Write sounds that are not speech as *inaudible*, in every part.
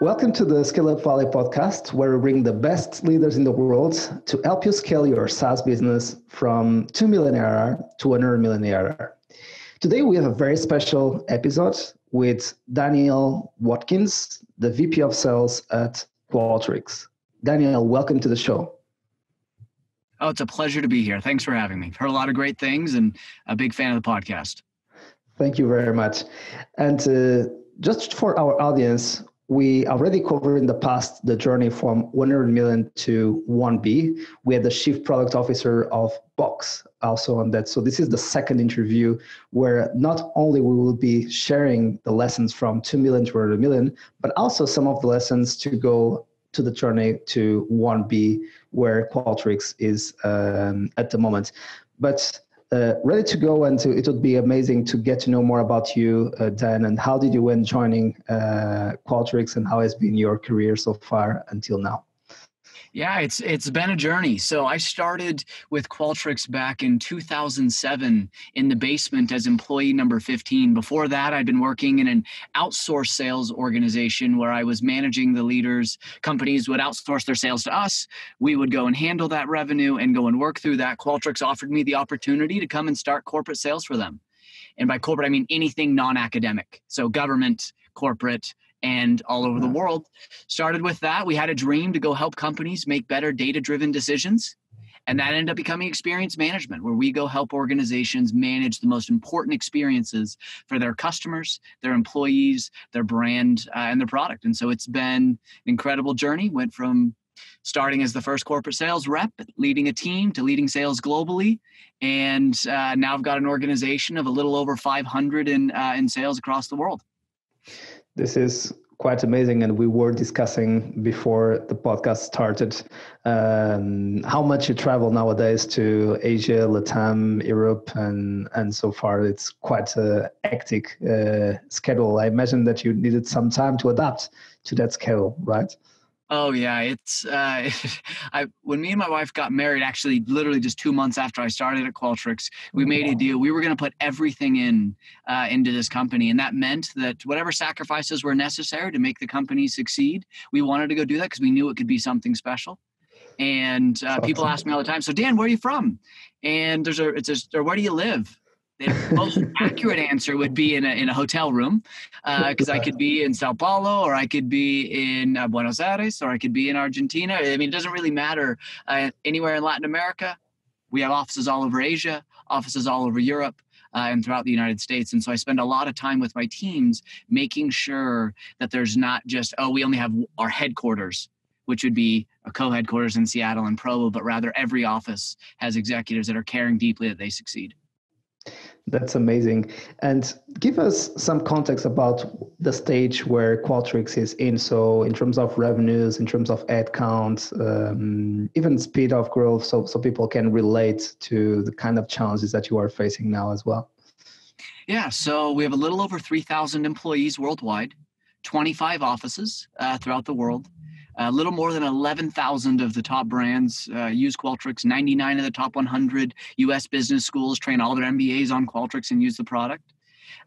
Welcome to the Scale Up Valley podcast, where we bring the best leaders in the world to help you scale your SaaS business from 2 million ARR to 100 million ARR. Today, we have a very special episode with Daniel Watkins, the VP of Sales at Qualtrics. Daniel, welcome to the show. Oh, it's a pleasure to be here. Thanks for having me. Heard a lot of great things and a big fan of the podcast. Thank you very much. And uh, just for our audience, we already covered in the past the journey from 100 million to 1B. We had the chief product officer of Box also on that. So this is the second interview where not only we will be sharing the lessons from 2 million to 100 million, but also some of the lessons to go to the journey to 1B where Qualtrics is um, at the moment. But uh, ready to go and to, it would be amazing to get to know more about you uh, dan. And how did you end joining uh, qualtrics and how has been your career so far until now yeah, it's it's been a journey. So I started with Qualtrics back in 2007 in the basement as employee number 15. Before that, I'd been working in an outsourced sales organization where I was managing the leaders. Companies would outsource their sales to us. We would go and handle that revenue and go and work through that. Qualtrics offered me the opportunity to come and start corporate sales for them. And by corporate, I mean anything non-academic. So government, corporate, and all over the world. Started with that. We had a dream to go help companies make better data driven decisions. And that ended up becoming experience management, where we go help organizations manage the most important experiences for their customers, their employees, their brand, uh, and their product. And so it's been an incredible journey. Went from starting as the first corporate sales rep, leading a team to leading sales globally. And uh, now I've got an organization of a little over 500 in, uh, in sales across the world. This is quite amazing and we were discussing before the podcast started um, how much you travel nowadays to asia latam europe and and so far it's quite a hectic uh, schedule. I imagine that you needed some time to adapt to that schedule right Oh yeah, it's uh, *laughs* I when me and my wife got married, actually, literally just two months after I started at Qualtrics, we made a deal. We were going to put everything in uh, into this company, and that meant that whatever sacrifices were necessary to make the company succeed, we wanted to go do that because we knew it could be something special. And uh, people ask me all the time, "So Dan, where are you from?" And there's a it's a or where do you live? The most *laughs* accurate answer would be in a, in a hotel room because uh, I could be in Sao Paulo or I could be in uh, Buenos Aires or I could be in Argentina. I mean, it doesn't really matter. Uh, anywhere in Latin America, we have offices all over Asia, offices all over Europe. Uh, and throughout the United States. And so I spend a lot of time with my teams making sure that there's not just, oh, we only have our headquarters which would be a co-headquarters in Seattle and Provo, but rather every office has executives that are caring deeply that they succeed. That's amazing. And give us some context about the stage where Qualtrics is in. So, in terms of revenues, in terms of ad count, um, even speed of growth, so, so people can relate to the kind of challenges that you are facing now as well. Yeah, so we have a little over 3,000 employees worldwide, 25 offices uh, throughout the world. A little more than 11,000 of the top brands uh, use Qualtrics. 99 of the top 100 U.S. business schools train all their MBAs on Qualtrics and use the product.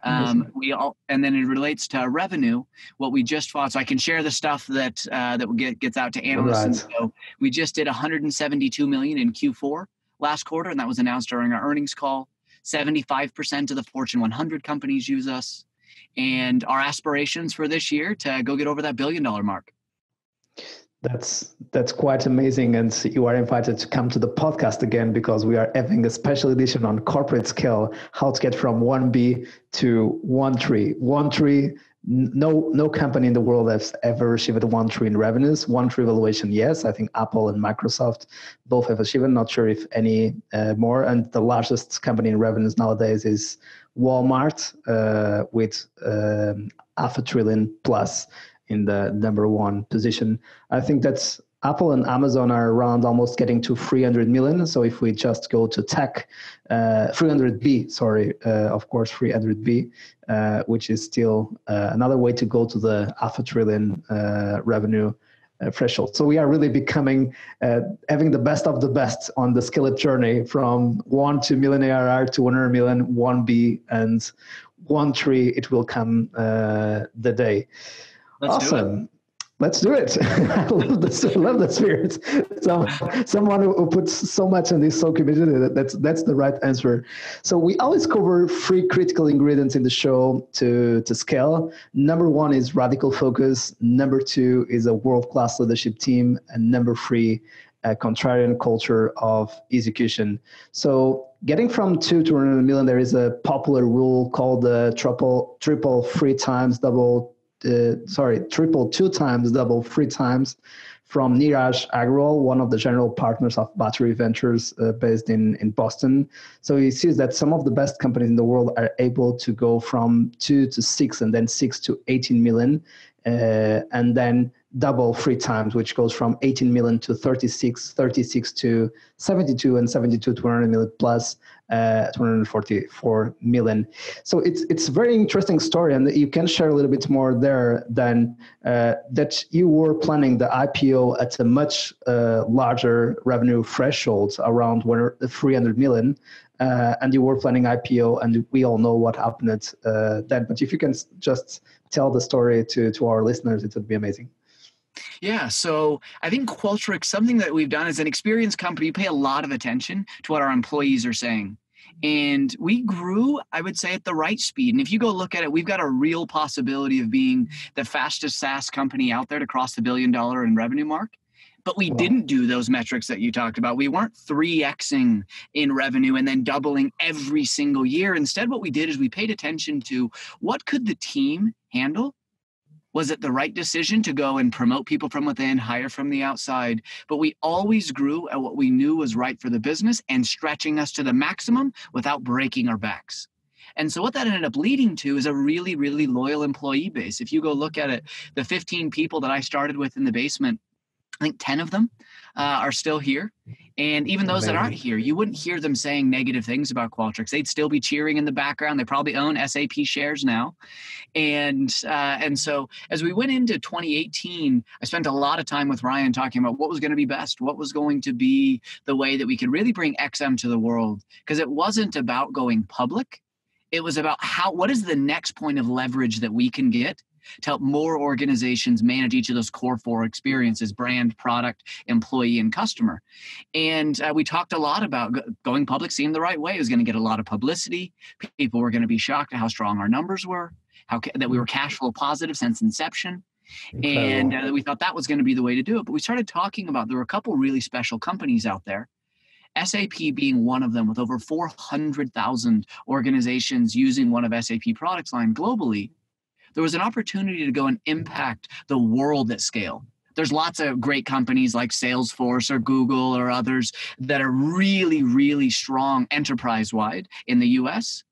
Um, we all, and then it relates to revenue. What we just fought, so I can share the stuff that uh, that get, gets out to analysts. Right. so we just did 172 million in Q4 last quarter, and that was announced during our earnings call. 75% of the Fortune 100 companies use us, and our aspirations for this year to go get over that billion dollar mark. That's that's quite amazing, and you are invited to come to the podcast again because we are having a special edition on corporate scale, how to get from one B to one tree. One tree, no no company in the world has ever achieved one tree in revenues. One tree valuation, yes, I think Apple and Microsoft both have achieved. Not sure if any uh, more. And the largest company in revenues nowadays is Walmart uh, with um, half a trillion plus in the number one position. I think that's Apple and Amazon are around almost getting to 300 million. So if we just go to tech, uh, 300B, sorry, uh, of course, 300B, uh, which is still uh, another way to go to the half a trillion uh, revenue uh, threshold. So we are really becoming, having the best of the best on the scale journey from one to million ARR to 100 million, 1B, and one tree, it will come the day. Let's awesome. let's do it. *laughs* I love the, I love the spirit. So someone who puts so much and is so committed, that's that's the right answer. So we always cover three critical ingredients in the show to to scale. Number one is radical focus. Number two is a world class leadership team, and number three, a contrarian culture of execution. So getting from two to 100 million, there is a popular rule called the triple triple three times double uh, sorry, triple two times, double three times from Neeraj Agrawal, one of the general partners of Battery Ventures uh, based in, in Boston. So he sees that some of the best companies in the world are able to go from two to six and then six to 18 million. Uh, and then double three times, which goes from 18 million to 36, 36 to 72, and 72 to 100 million plus uh, 244 million. So it's it's a very interesting story, and you can share a little bit more there than uh, that you were planning the IPO at a much uh, larger revenue threshold, around 300 million. Uh, and you were planning IPO, and we all know what happened uh, then. But if you can just tell the story to, to our listeners, it would be amazing. Yeah, so I think Qualtrics, something that we've done as an experienced company, we pay a lot of attention to what our employees are saying. Mm-hmm. And we grew, I would say, at the right speed. And if you go look at it, we've got a real possibility of being mm-hmm. the fastest SaaS company out there to cross the billion dollar in revenue mark. But we didn't do those metrics that you talked about. We weren't 3xing in revenue and then doubling every single year. Instead, what we did is we paid attention to what could the team handle was it the right decision to go and promote people from within, hire from the outside? But we always grew at what we knew was right for the business and stretching us to the maximum without breaking our backs. And so what that ended up leading to is a really, really loyal employee base. If you go look at it, the 15 people that I started with in the basement, I think 10 of them uh, are still here. And even those Amazing. that aren't here, you wouldn't hear them saying negative things about Qualtrics. They'd still be cheering in the background. They probably own SAP shares now. And uh, and so as we went into 2018, I spent a lot of time with Ryan talking about what was going to be best, what was going to be the way that we could really bring XM to the world. Because it wasn't about going public. It was about how what is the next point of leverage that we can get to help more organizations manage each of those core four experiences brand, product, employee, and customer. And uh, we talked a lot about going public seemed the right way. It was going to get a lot of publicity. People were going to be shocked at how strong our numbers were, how ca- that we were cash flow positive since inception. Incredible. And uh, we thought that was going to be the way to do it. But we started talking about there were a couple really special companies out there SAP being one of them, with over 400,000 organizations using one of SAP products line globally, there was an opportunity to go and impact the world at scale. There's lots of great companies like Salesforce or Google or others that are really, really strong enterprise wide in the US.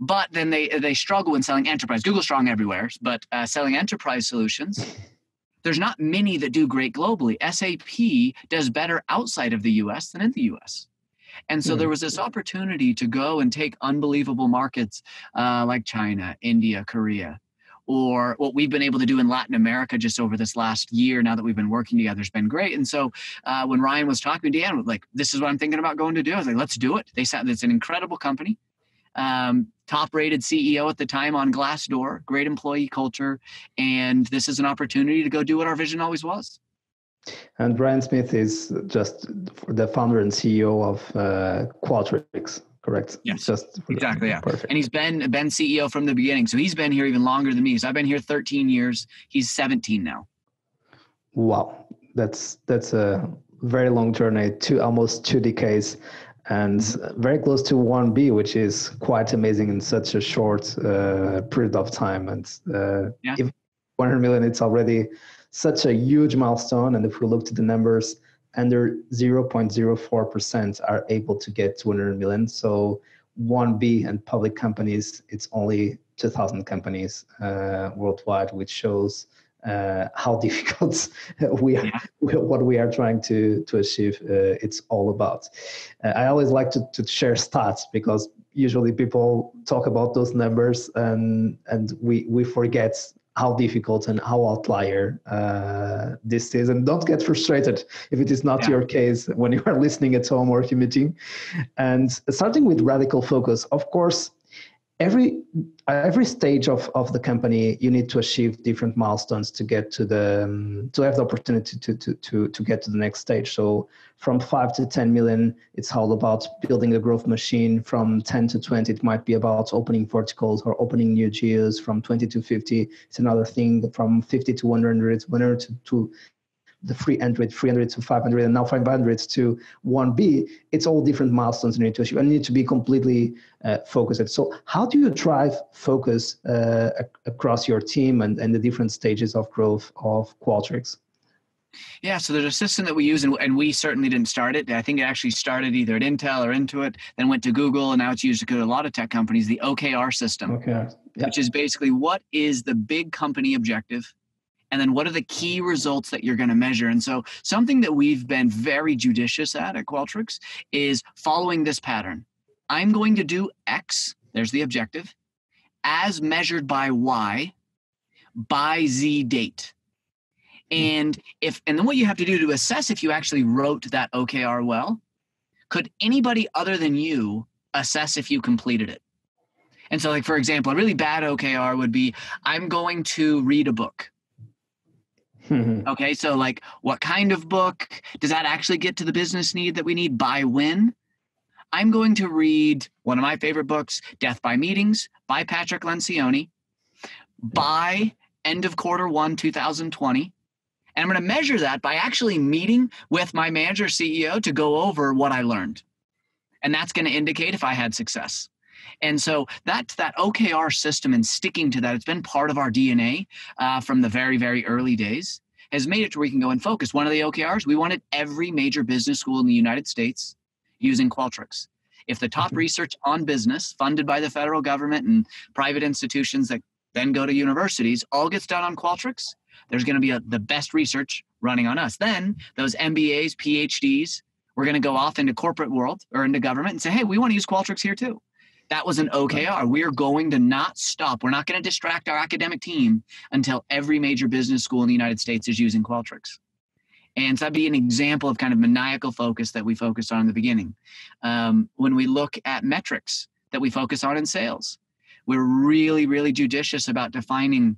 But then they, they struggle in selling enterprise. Google's strong everywhere, but uh, selling enterprise solutions, there's not many that do great globally. SAP does better outside of the US than in the US. And so there was this opportunity to go and take unbelievable markets uh, like China, India, Korea, or what we've been able to do in Latin America just over this last year now that we've been working together has been great. And so uh, when Ryan was talking to Dan, like, this is what I'm thinking about going to do. I was like, let's do it. They said it's an incredible company. Um, top rated CEO at the time on Glassdoor, great employee culture. And this is an opportunity to go do what our vision always was. And Ryan Smith is just the founder and CEO of uh, Qualtrics correct? Yes, just exactly. Yeah, perfect. And he's been been CEO from the beginning, so he's been here even longer than me. So I've been here 13 years. He's 17 now. Wow, that's that's a very long journey, two almost two decades, and very close to 1B, which is quite amazing in such a short uh, period of time. And uh, yeah. if 100 million, it's already such a huge milestone. And if we look to the numbers, under 0.04% are able to get 200 million. So 1B and public companies, it's only 2,000 companies uh, worldwide, which shows uh, how *laughs* difficult we are, *laughs* what we are trying to to achieve. Uh, it's all about. Uh, I always like to, to share stats because usually people talk about those numbers and and we we forget how difficult and how outlier uh, this is and don't get frustrated if it is not yeah. your case when you are *laughs* listening at home or commuting and starting with radical focus of course every every stage of, of the company you need to achieve different milestones to get to the um, to have the opportunity to, to to to get to the next stage. So from 5 to 10 million it's all about building a growth machine. From 10 to 20 it might be about opening verticals or opening new geos. From 20 to 50 it's another thing. From 50 to 100 it's 100 to, to the 300, 300 to 500, and now 500 to 1B, it's all different milestones you need to achieve and need to be completely uh, focused. So, how do you drive focus uh, across your team and, and the different stages of growth of Qualtrics? Yeah, so there's a system that we use, and, and we certainly didn't start it. I think it actually started either at Intel or Intuit, then went to Google, and now it's used to a lot of tech companies. The OKR system, okay. Yeah. which is basically what is the big company objective and then what are the key results that you're going to measure? And so something that we've been very judicious at at qualtrics is following this pattern. I'm going to do x there's the objective as measured by y by z date. Hmm. and if and then what you have to do to assess if you actually wrote that okr well could anybody other than you assess if you completed it? And so like for example a really bad okr would be i'm going to read a book Mm-hmm. Okay, so like what kind of book? Does that actually get to the business need that we need by when? I'm going to read one of my favorite books, Death by Meetings by Patrick Lencioni, by end of quarter one, 2020. And I'm going to measure that by actually meeting with my manager, CEO, to go over what I learned. And that's going to indicate if I had success. And so that that OKR system and sticking to that, it's been part of our DNA uh, from the very, very early days, has made it to where we can go and focus. One of the OKRs, we wanted every major business school in the United States using Qualtrics. If the top mm-hmm. research on business, funded by the federal government and private institutions that then go to universities, all gets done on Qualtrics, there's going to be a, the best research running on us. Then those MBAs, PhDs, we're going to go off into corporate world or into government and say, hey, we want to use Qualtrics here too. That was an OKR. We are going to not stop. We're not going to distract our academic team until every major business school in the United States is using Qualtrics. And so that'd be an example of kind of maniacal focus that we focused on in the beginning. Um, when we look at metrics that we focus on in sales, we're really, really judicious about defining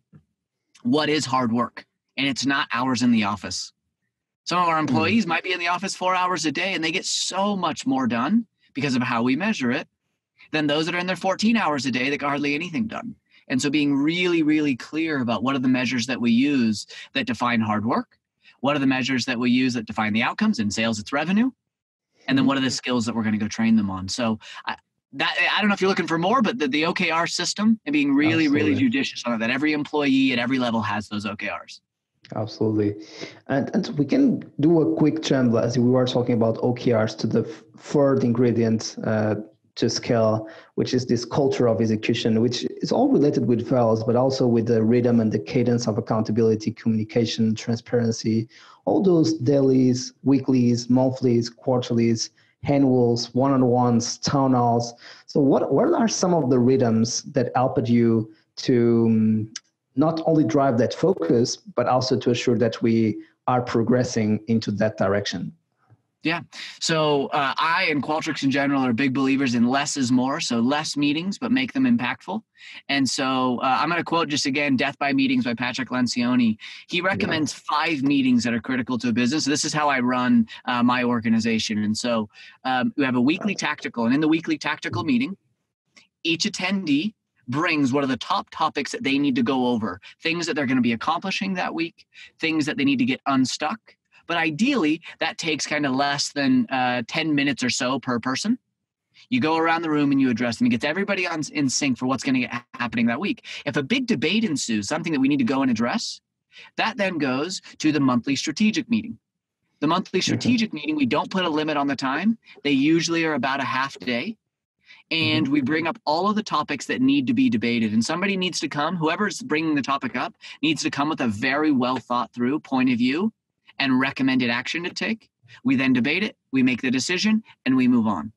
what is hard work. And it's not hours in the office. Some of our hmm. employees might be in the office four hours a day and they get so much more done because of how we measure it than those that are in there 14 hours a day that got hardly anything done. And so being really, really clear about what are the measures that we use that define hard work, what are the measures that we use that define the outcomes in sales, it's revenue, and then what are the skills that we're going to go train them on. So I, that I don't know if you're looking for more, but the, the OKR system and being really, Absolutely. really judicious on it, that every employee at every level has those OKRs. Absolutely. And, and we can do a quick jump as we were talking about OKRs to the third ingredient uh, to scale, which is this culture of execution, which is all related with VELS, but also with the rhythm and the cadence of accountability, communication, transparency, all those dailies, weeklies, monthlies, quarterlies, annuals, one-on-ones, town halls. So what, what are some of the rhythms that helped you to um, not only drive that focus, but also to assure that we are progressing into that direction? Yeah. So uh, I and Qualtrics in general are big believers in less is more. So less meetings, but make them impactful. And so uh, I'm going to quote just again Death by Meetings by Patrick Lencioni. He recommends yeah. five meetings that are critical to a business. This is how I run uh, my organization. And so um, we have a weekly tactical. And in the weekly tactical meeting, each attendee brings what are the top topics that they need to go over, things that they're going to be accomplishing that week, things that they need to get unstuck but ideally, that takes kind of less than uh, 10 minutes or so per person. You go around the room and you address them. It gets everybody on in sync for what's going to get happening that week. If a big debate ensues, something that we need to go and address, that then goes to the monthly strategic meeting. The monthly mm-hmm. strategic mm-hmm. meeting, we don't put a limit on the time. They usually are about a half day. And mm-hmm. we bring up all of the topics that need to be debated. And somebody needs to come, whoever's bringing the topic up, needs to come with a very well thought through point of view and recommended action to take. We then debate it, we make the decision, and we move on.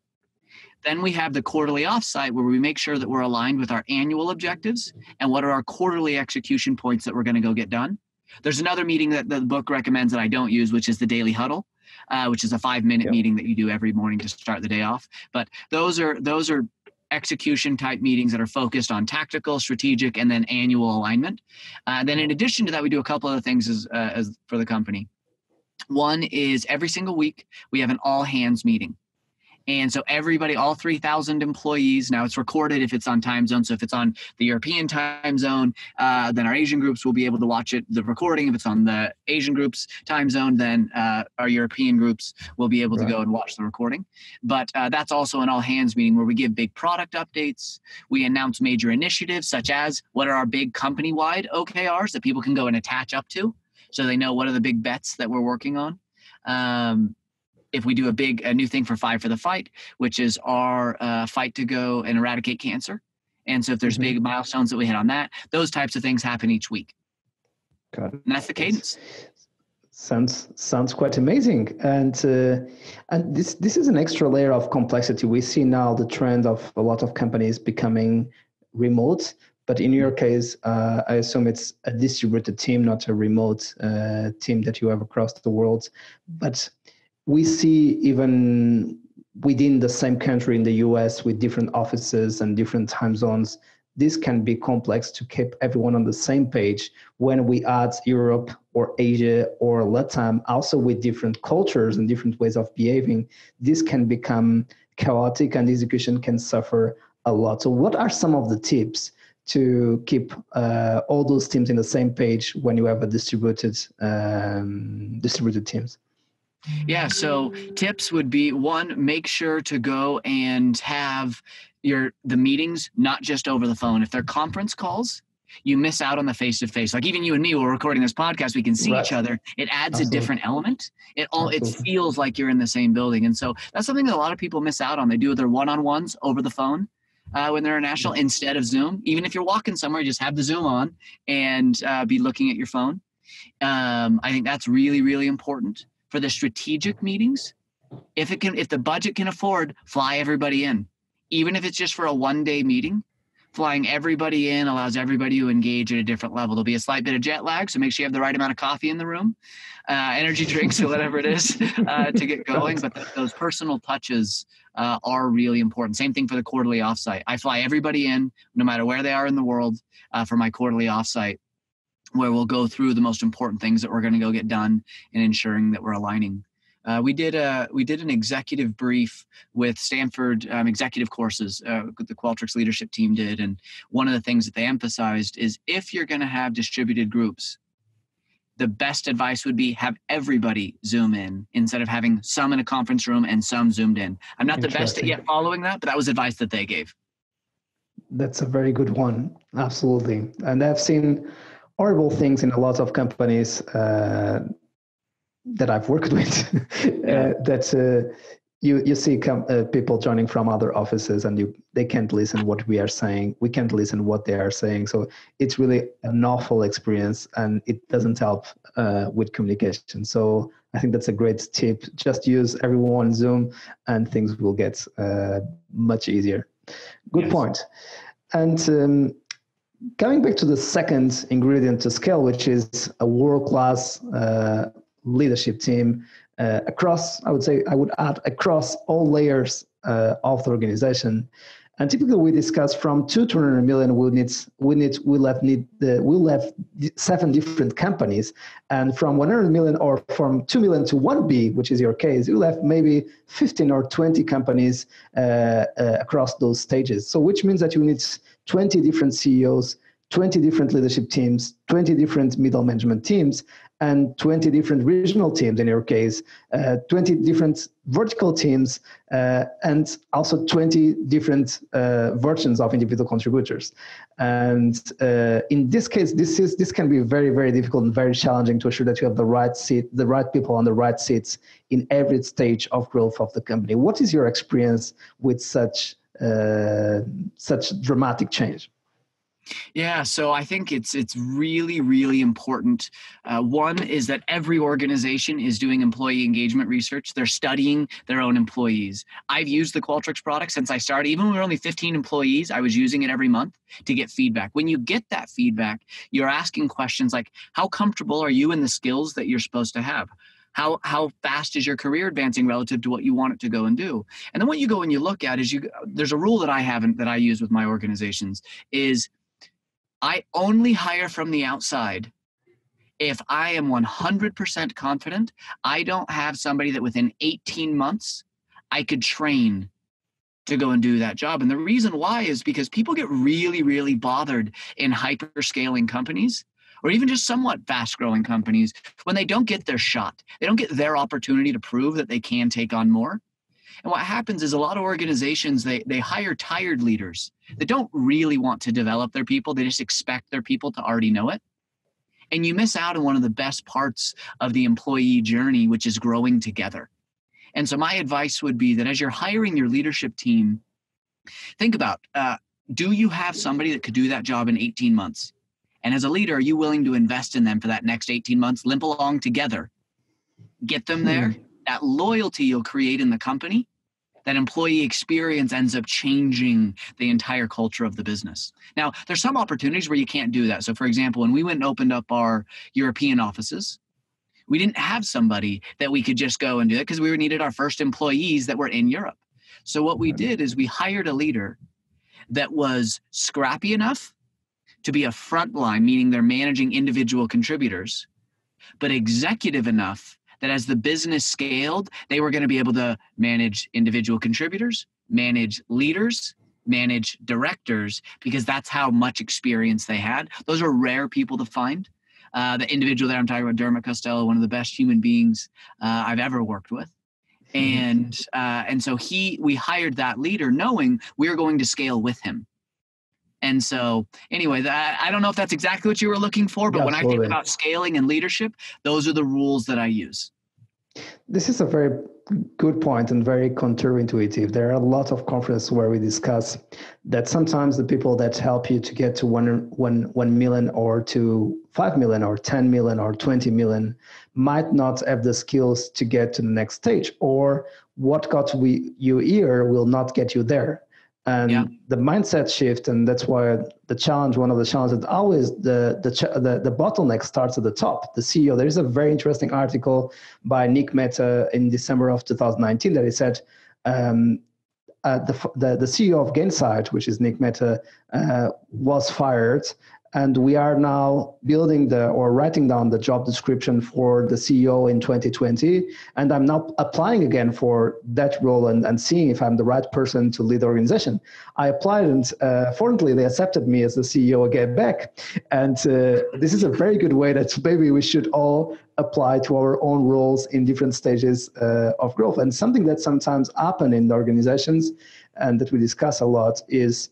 Then we have the quarterly offsite where we make sure that we're aligned with our annual objectives and what are our quarterly execution points that we're going to go get done. There's another meeting that the book recommends that I don't use, which is the daily huddle, uh, which is a five minute yep. meeting that you do every morning to start the day off. But those are those are execution type meetings that are focused on tactical, strategic, and then annual alignment. Uh, then, in addition to that, we do a couple other things as, uh, as for the company. One is every single week we have an all hands meeting. And so everybody, all 3,000 employees, now it's recorded if it's on time zone. So if it's on the European time zone, uh, then our Asian groups will be able to watch it, the recording. If it's on the Asian groups time zone, then uh, our European groups will be able right. to go and watch the recording. But uh, that's also an all hands meeting where we give big product updates. We announce major initiatives such as what are our big company wide OKRs that people can go and attach up to so they know what are the big bets that we're working on. Um, if we do a big a new thing for five for the fight which is our uh, fight to go and eradicate cancer and so if there's mm-hmm. big milestones that we hit on that those types of things happen each week Got it. and that's the cadence sounds sounds quite amazing and uh, and this this is an extra layer of complexity we see now the trend of a lot of companies becoming remote but in your case uh, i assume it's a distributed team not a remote uh, team that you have across the world but we see even within the same country in the US with different offices and different time zones, this can be complex to keep everyone on the same page when we add Europe or Asia or Latam, also with different cultures and different ways of behaving. This can become chaotic and execution can suffer a lot. So, what are some of the tips to keep uh, all those teams in the same page when you have a distributed um, distributed teams? Yeah. So tips would be one, make sure to go and have your the meetings not just over the phone. If they're conference calls, you miss out on the face to face. Like even you and me, we're recording this podcast, we can see right. each other. It adds Absolutely. a different element. It all Absolutely. it feels like you're in the same building, and so that's something that a lot of people miss out on. They do their one on ones over the phone. Uh, when they're international instead of Zoom. Even if you're walking somewhere, just have the Zoom on and uh, be looking at your phone. Um, I think that's really, really important for the strategic meetings, if it can, if the budget can afford, fly everybody in, even if it's just for a one day meeting. Flying everybody in allows everybody to engage at a different level. There'll be a slight bit of jet lag, so make sure you have the right amount of coffee in the room, uh, energy drinks or whatever it is *laughs* uh, to get *laughs* going. But th- those personal touches uh, are really important. Same thing for the quarterly offsite. I fly everybody in, no matter where they are in the world, uh, for my quarterly offsite where we'll go through the most important things that we're going to go get done and ensuring that we're aligning. Uh, we did a we did an executive brief with Stanford um, executive courses. Uh, the Qualtrics leadership team did, and one of the things that they emphasized is if you're going to have distributed groups, the best advice would be have everybody zoom in instead of having some in a conference room and some zoomed in. I'm not the best at yet following that, but that was advice that they gave. That's a very good one. Absolutely, and I've seen horrible things in a lot of companies uh, that I've worked *laughs* with. uh, that uh, you you see com- uh, people joining from other offices, and you they can't listen what we are saying. We can't listen what they are saying. So it's really an awful experience, and it doesn't help uh, with communication. So I think that's a great tip. Just use everyone Zoom, and things will get uh, much easier. Good yes. point. And um, Coming back to the second ingredient to scale, which is a world-class uh, leadership team uh, across, I would say, I would add across all layers uh, of the organization. And typically, we discuss from two to 200 million, we'll need, we need, we'll have need, uh, we'll have seven different companies, and from 100 million or from 2 million to 1 B, which is your case, you'll have maybe 15 or 20 companies uh, uh, across those stages. So, which means that you need 20 different CEOs, 20 different leadership teams, 20 different middle management teams, and 20 different regional teams in your case, uh, 20 different vertical teams, uh, and also 20 different uh, versions of individual contributors. And uh, in this case, this is this can be very very difficult and very challenging to assure that you have the right seat, the right people on the right seats in every stage of growth of the company. What is your experience with such uh, such dramatic change? Yeah, so I think it's it's really really important. Uh, one is that every organization is doing employee engagement research. They're studying their own employees. I've used the Qualtrics product since I started. Even when we were only 15 employees, I was using it every month to get feedback. When you get that feedback, you're asking questions like, "How comfortable are you in the skills that you're supposed to have?" How how fast is your career advancing relative to what you want it to go and do? And then what you go and you look at is you there's a rule that I haven't that I use with my organizations is I only hire from the outside if I am 100% confident I don't have somebody that within 18 months I could train to go and do that job. And the reason why is because people get really, really bothered in hyper scaling companies or even just somewhat fast growing companies when they don't get their shot. They don't get their opportunity to prove that they can take on more. And what happens is a lot of organizations they they hire tired leaders that don't really want to develop their people. They just expect their people to already know it. And you miss out on one of the best parts of the employee journey, which is growing together. And so my advice would be that as you're hiring your leadership team, think about uh, do you have somebody that could do that job in 18 months? And as a leader, are you willing to invest in them for that next 18 months, limp along together, get them there? That loyalty you'll create in the company, that employee experience ends up changing the entire culture of the business. Now, there's some opportunities where you can't do that. So, for example, when we went and opened up our European offices, we didn't have somebody that we could just go and do it because we needed our first employees that were in Europe. So, what we did is we hired a leader that was scrappy enough to be a frontline, meaning they're managing individual contributors, but executive enough that as the business scaled, they were going to be able to manage individual contributors, manage leaders, manage directors, because that's how much experience they had. Those are rare people to find. Uh, the individual that I'm talking about, Dermot Costello, one of the best human beings uh, I've ever worked with. And uh, and so he, we hired that leader, knowing we were going to scale with him. And so, anyway, that, I don't know if that's exactly what you were looking for, but Absolutely. when I think about scaling and leadership, those are the rules that I use. This is a very good point and very counterintuitive. There are a lot of conferences where we discuss that sometimes the people that help you to get to one, one, 1 million or to 5 million or 10 million or 20 million might not have the skills to get to the next stage, or what got we, you here will not get you there and yeah. the mindset shift and that's why the challenge one of the challenges always the, the the the bottleneck starts at the top the ceo there is a very interesting article by nick mehta in december of 2019 that he said um, uh, the, the, the ceo of gainsight which is nick mehta uh, was fired and we are now building the or writing down the job description for the ceo in 2020 and i'm now applying again for that role and, and seeing if i'm the right person to lead the organization. I applied and uh, fortunately they accepted me as the ceo again back. And uh, this is a very good way that maybe we should all apply to our own roles in different stages uh, of growth. And something that sometimes happen in the organizations and that we discuss a lot is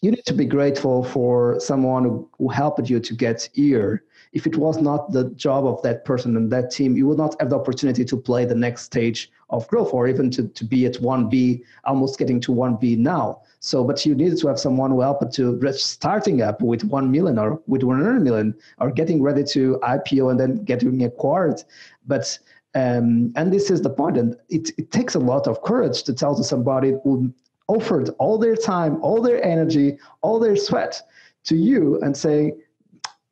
you need to be grateful for someone who, helped you to get here. If it was not the job of that person and that team, you would not have the opportunity to play the next stage of growth or even to, to be at 1B, almost getting to 1B now. So, but you needed to have someone who helped to starting up with 1 million or with 100 million or getting ready to IPO and then getting acquired. But um, and this is the point, and it, it takes a lot of courage to tell to somebody who offered all their time, all their energy, all their sweat to you and say,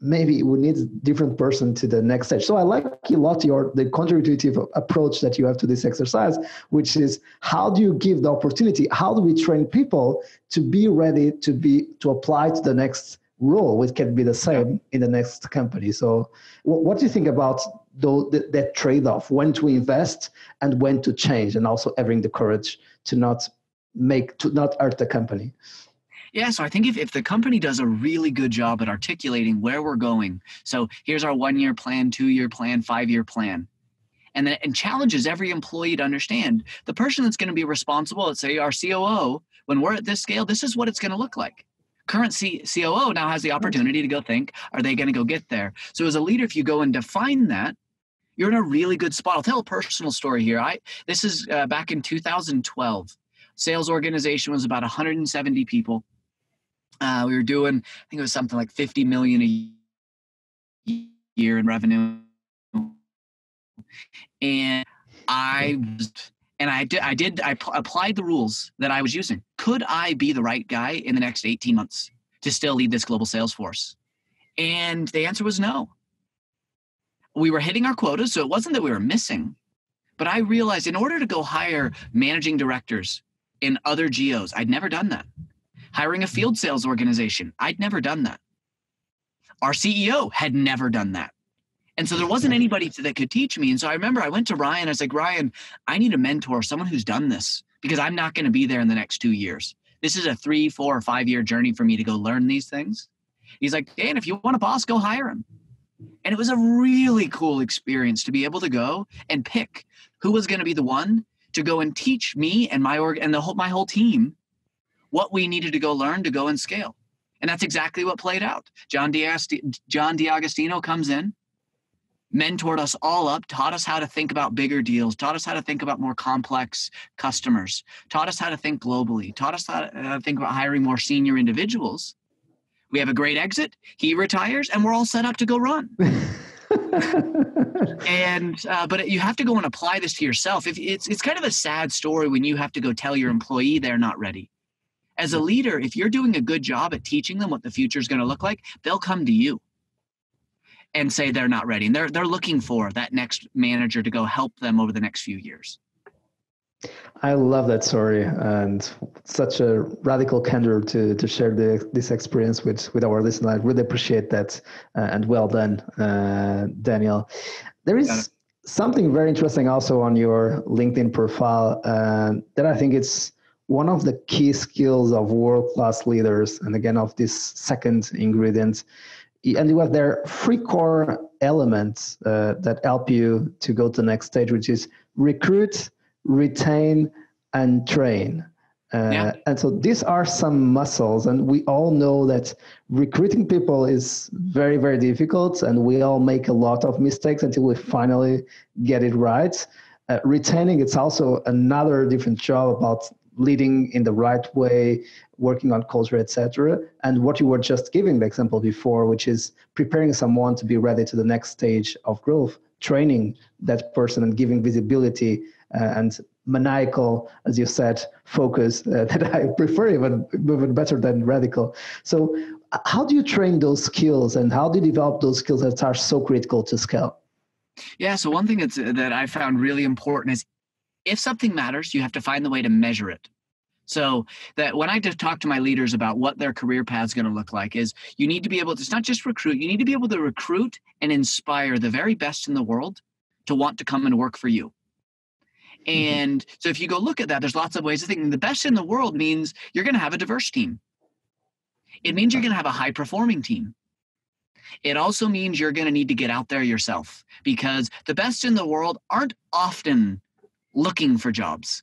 maybe we need a different person to the next stage. So I like a lot your the contributive approach that you have to this exercise, which is how do you give the opportunity? How do we train people to be ready to be to apply to the next role, which can be the same in the next company. So what do you think about the, that trade-off, when to invest and when to change, and also having the courage to not make to not hurt the company yeah, so I think if, if the company does a really good job at articulating where we're going, so here's our one year plan, two year plan, five year plan, and then and challenges every employee to understand the person that's going to be responsible, let's say our COO, when we're at this scale, this is what it's going to look like. Current C- COO now has the opportunity to go think, are they going to go get there? So as a leader, if you go and define that, you're in a really good spot. I'll tell a personal story here. I this is uh, back in 2012 sales organization was about 170 people. Uh, we were doing, I think it was something like 50 million a year in revenue. And I was, and I did, I did, I p- applied the rules that I was using. Could I be the right guy in the next 18 months to still lead this global sales force? And the answer was no. we were hitting our quotas, so it wasn't that we were missing. But I realized in order to go hire managing directors in other geos, I'd never done that. Hiring a field sales organization, I'd never done that. Our CEO had never done that. And so there wasn't anybody that could teach me. And so I remember I went to Ryan. I was like, Ryan, I need a mentor, someone who's done this because I'm not going to be there in the next two years. This is a three, four, or five year journey for me to go learn these things. He's like, Dan, if you want a boss, go hire him. And it was a really cool experience to be able to go and pick who was going to be the one to go and teach me and my org and the whole my whole team what we needed to go learn to go and scale. And that's exactly what played out. John D'Agostino, John D'Agostino comes in, mentored us all up, taught us how to think about bigger deals, taught us how to think about more complex customers, taught us how to think globally, taught us how to uh, think about hiring more senior individuals. We have a great exit. He retires, and we're all set up to go run. *laughs* and uh, but you have to go and apply this to yourself. If it's it's kind of a sad story when you have to go tell your employee they're not ready. As a leader, if you're doing a good job at teaching them what the future is going to look like, they'll come to you and say they're not ready. And they're they're looking for that next manager to go help them over the next few years. I love that story and such a radical candor to to share the, this experience with with our listeners. I really appreciate that uh, and well done, uh, Daniel. There is something very interesting also on your LinkedIn profile uh, that I think it's one of the key skills of world class leaders, and again of this second ingredient and you have there three core elements uh, that help you to go to the next stage, which is recruit, retain, and train. Uh, yeah. And so these are some muscles, and we all know that recruiting people is very, very difficult, and we all make a lot of mistakes until we finally get it right. Uh, retaining, it's also another different job about leading in the right way, working on culture, etc. And what you were just giving the example before, which is preparing someone to be ready to the next stage of growth, training that person and giving visibility uh, and maniacal, as you said, focus uh, *laughs* that I prefer even even better than radical. So, how do you train those skills, and how do you develop those skills that are so critical to scale? Yeah. So one thing that's that I found really important is if something matters, you have to find the way to measure it. So that when I talk to my leaders about what their career path is going to look like is you need to be able to, it's not just recruit, you need to be able to recruit and inspire the very best in the world to want to come and work for you. Mm-hmm. And mm-hmm. so if you go look at that, there's lots of ways of thinking. The best in the world means you're going to have a diverse team. It means you're going to have a high performing team. It also means you're going to need to get out there yourself because the best in the world aren't often looking for jobs.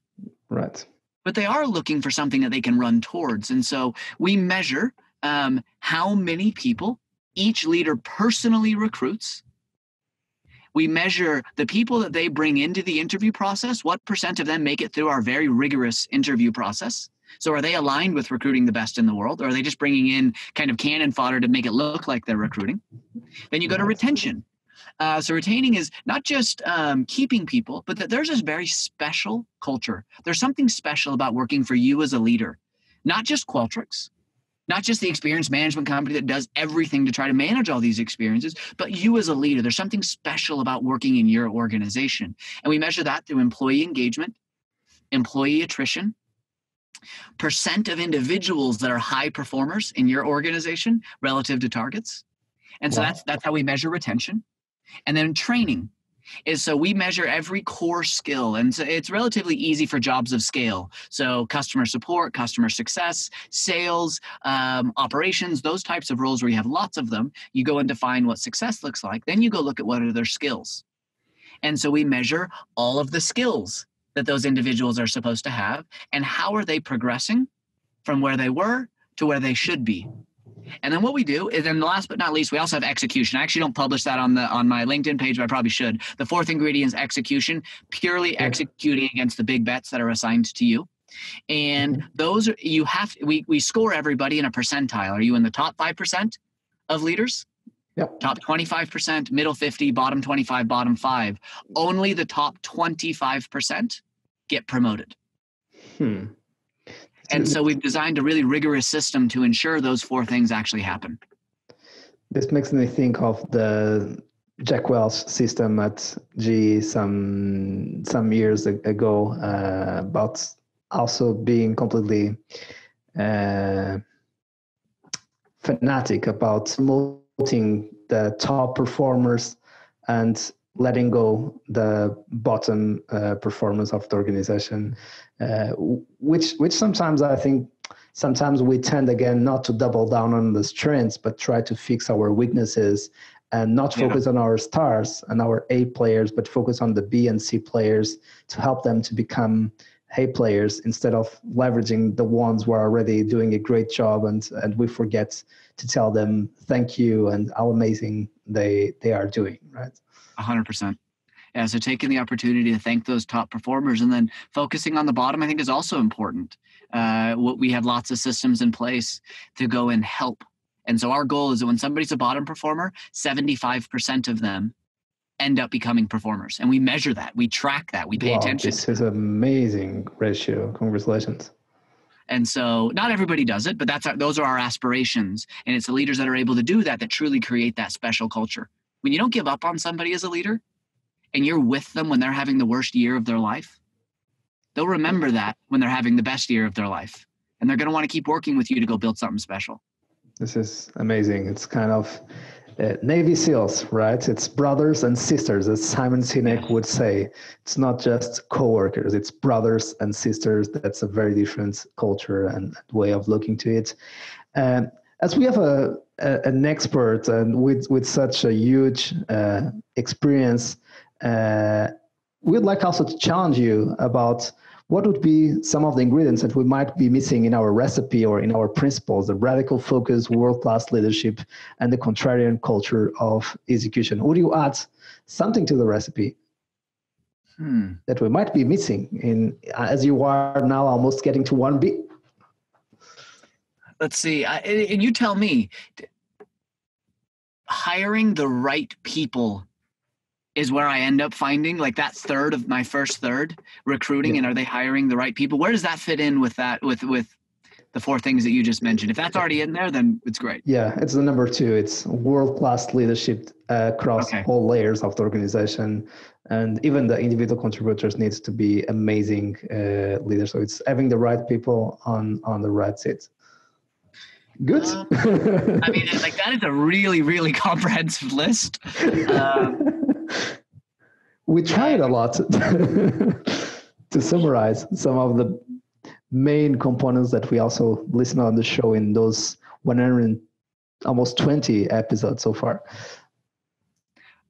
Right. But they are looking for something that they can run towards. And so we measure um, how many people each leader personally recruits. We measure the people that they bring into the interview process. What percent of them make it through our very rigorous interview process? So are they aligned with recruiting the best in the world, or are they just bringing in kind of cannon fodder to make it look like they're recruiting? Then you go to retention. Uh, so retaining is not just um, keeping people, but that there's this very special culture. There's something special about working for you as a leader, not just Qualtrics, not just the experience management company that does everything to try to manage all these experiences, but you as a leader. There's something special about working in your organization. And we measure that through employee engagement, employee attrition, percent of individuals that are high performers in your organization relative to targets. And so wow. that's that's how we measure retention. And then training. Is so we measure every core skill and so it's relatively easy for jobs of scale. So customer support customer success sales um, operations those types of roles where you have lots of them you go and define what success looks like then you go look at what are their skills. And so we measure all of the skills that those individuals are supposed to have and how are they progressing from where they were to where they should be and then what we do is, then last but not least, we also have execution. I actually don't publish that on the on my LinkedIn page, but I probably should. The fourth ingredient is execution, purely executing against the big bets that are assigned to you. And mm-hmm. those are you have we we score everybody in a percentile. Are you in the top five percent of leaders? Yep. Top 25%, middle 50, bottom 25, bottom five. Only the top 25% get promoted. Hmm. And so we've designed a really rigorous system to ensure those four things actually happen. This makes me think of the Jack Welch system at GE some some years ago uh, about also being completely uh, fanatic about promoting the top performers and letting go the bottom uh, performance of the organization, uh, which which sometimes I think sometimes we tend again not to double down on the strengths, but try to fix our weaknesses and not focus yeah. on our stars and our A players, but focus on the B and C players to help them to become A players instead of leveraging the ones who are already doing a great job and, and we forget to tell them thank you and how amazing they they are doing, right? Hundred percent. Yeah, so taking the opportunity to thank those top performers and then focusing on the bottom, I think is also important. Uh, we have lots of systems in place to go and help. And so our goal is that when somebody's a bottom performer, 75% of them end up becoming performers. And we measure that, we track that, we pay wow, attention. This is an amazing ratio. Congratulations. And so not everybody does it, but that's our, those are our aspirations. And it's the leaders that are able to do that that truly create that special culture. When you don't give up on somebody as a leader and you're with them when they're having the worst year of their life, they'll remember that when they're having the best year of their life. And they're going to want to keep working with you to go build something special. This is amazing. It's kind of uh, Navy SEALs, right? It's brothers and sisters, as Simon Sinek would say. It's not just co-workers; it's brothers and sisters. That's a very different culture and way of looking to it. And as we have a, a an expert and with with such a huge uh, experience, uh, we'd like also to challenge you about what would be some of the ingredients that we might be missing in our recipe or in our principles the radical focus world-class leadership and the contrarian culture of execution. Would you add something to the recipe? Hmm. that we might be missing in as you are now almost getting to 1b let's see I, and you tell me hiring the right people is where I end up finding like that third of my first third recruiting yeah. and are they hiring the right people? Where does that fit in with that with with the four things that you just mentioned? If that's already in there, then it's great. Yeah, it's the number two. It's world class leadership uh, across okay. all layers of the organization, and even the individual contributors needs to be amazing uh, leaders. So it's having the right people on on the right seats. Good. Uh, I mean, like that is a really, really *laughs* comprehensive list. Um, we tried a lot *laughs* to summarize some of the main components that we also listen on the show in those 100 almost 20 episodes so far.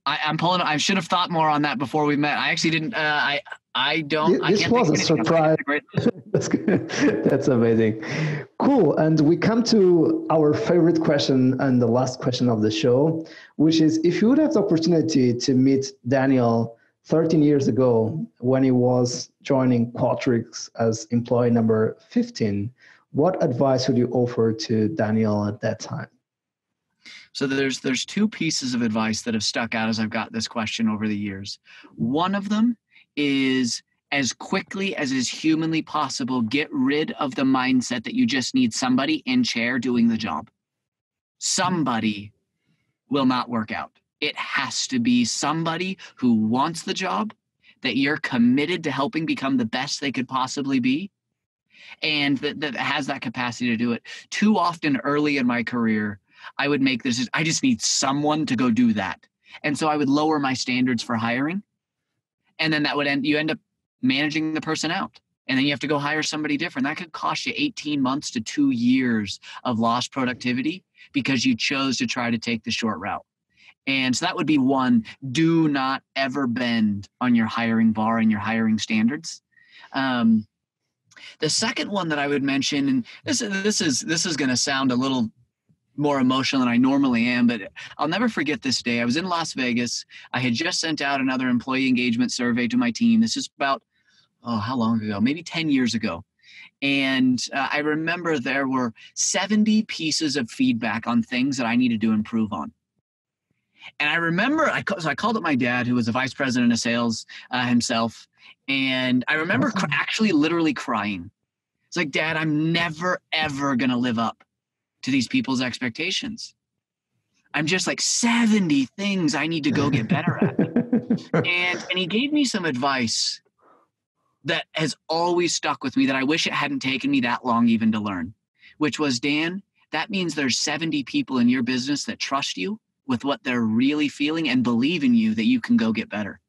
I, am pulling. I should have thought more on that before we met. I actually didn't. Uh, I I don't. This I was a surprise. *laughs* That's, That's amazing. Cool. And we come to our favorite question and the last question of the show, which is if you would have the opportunity to meet Daniel 13 years ago when he was joining Qualtrics as employee number 15, what advice would you offer to Daniel at that time? So there's there's two pieces of advice that have stuck out as I've got this question over the years. One of them is as quickly as is humanly possible get rid of the mindset that you just need somebody in chair doing the job. Somebody will not work out it has to be somebody who wants the job, that you're committed to helping become the best they could possibly be, and that, that has that capacity to do it. Too often early in my career, I would make this, I just need someone to go do that. And so I would lower my standards for hiring. And then that would end, you end up managing the person out. And then you have to go hire somebody different. That could cost you 18 months to two years of lost productivity because you chose to try to take the short route. And so that would be one do not ever bend on your hiring bar and your hiring standards. Um, the second one that I would mention, and this, this is this is going to sound a little more emotional than I normally am, but I'll never forget this day. I was in Las Vegas. I had just sent out another employee engagement survey to my team. This is about oh, how long ago? Maybe 10 years ago. And uh, I remember there were 70 pieces of feedback on things that I needed to improve on. And I remember, I, so I called up my dad, who was a vice president of sales uh, himself. And I remember cr- actually literally crying. It's like, Dad, I'm never, ever going to live up to these people's expectations. I'm just like 70 things I need to go get better at. *laughs* and and he gave me some advice that has always stuck with me that I wish it hadn't taken me that long even to learn, which was Dan, that means there's 70 people in your business that trust you with what they're really feeling and believe in you that you can go get better.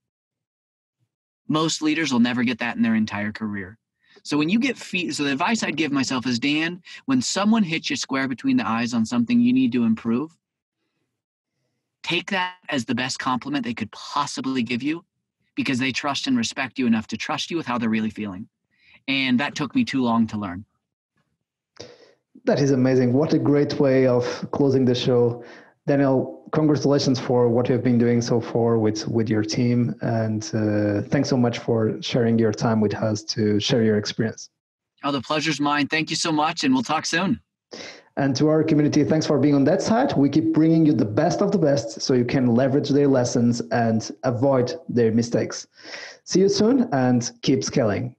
Most leaders will never get that in their entire career. So when you get feed, so the advice I'd give myself is Dan, when someone hits you square between the eyes on something you need to improve, take that as the best compliment they could possibly give you because they trust and respect you enough to trust you with how they're really feeling. And that took me too long to learn. That is amazing. What a great way of closing the show. Daniel, congratulations for what you've been doing so far with, with your team. And uh, thanks so much for sharing your time with us to share your experience. Oh, the pleasure's mine. Thank you so much. And we'll talk soon. And to our community, thanks for being on that side. We keep bringing you the best of the best so you can leverage their lessons and avoid their mistakes. See you soon and keep scaling.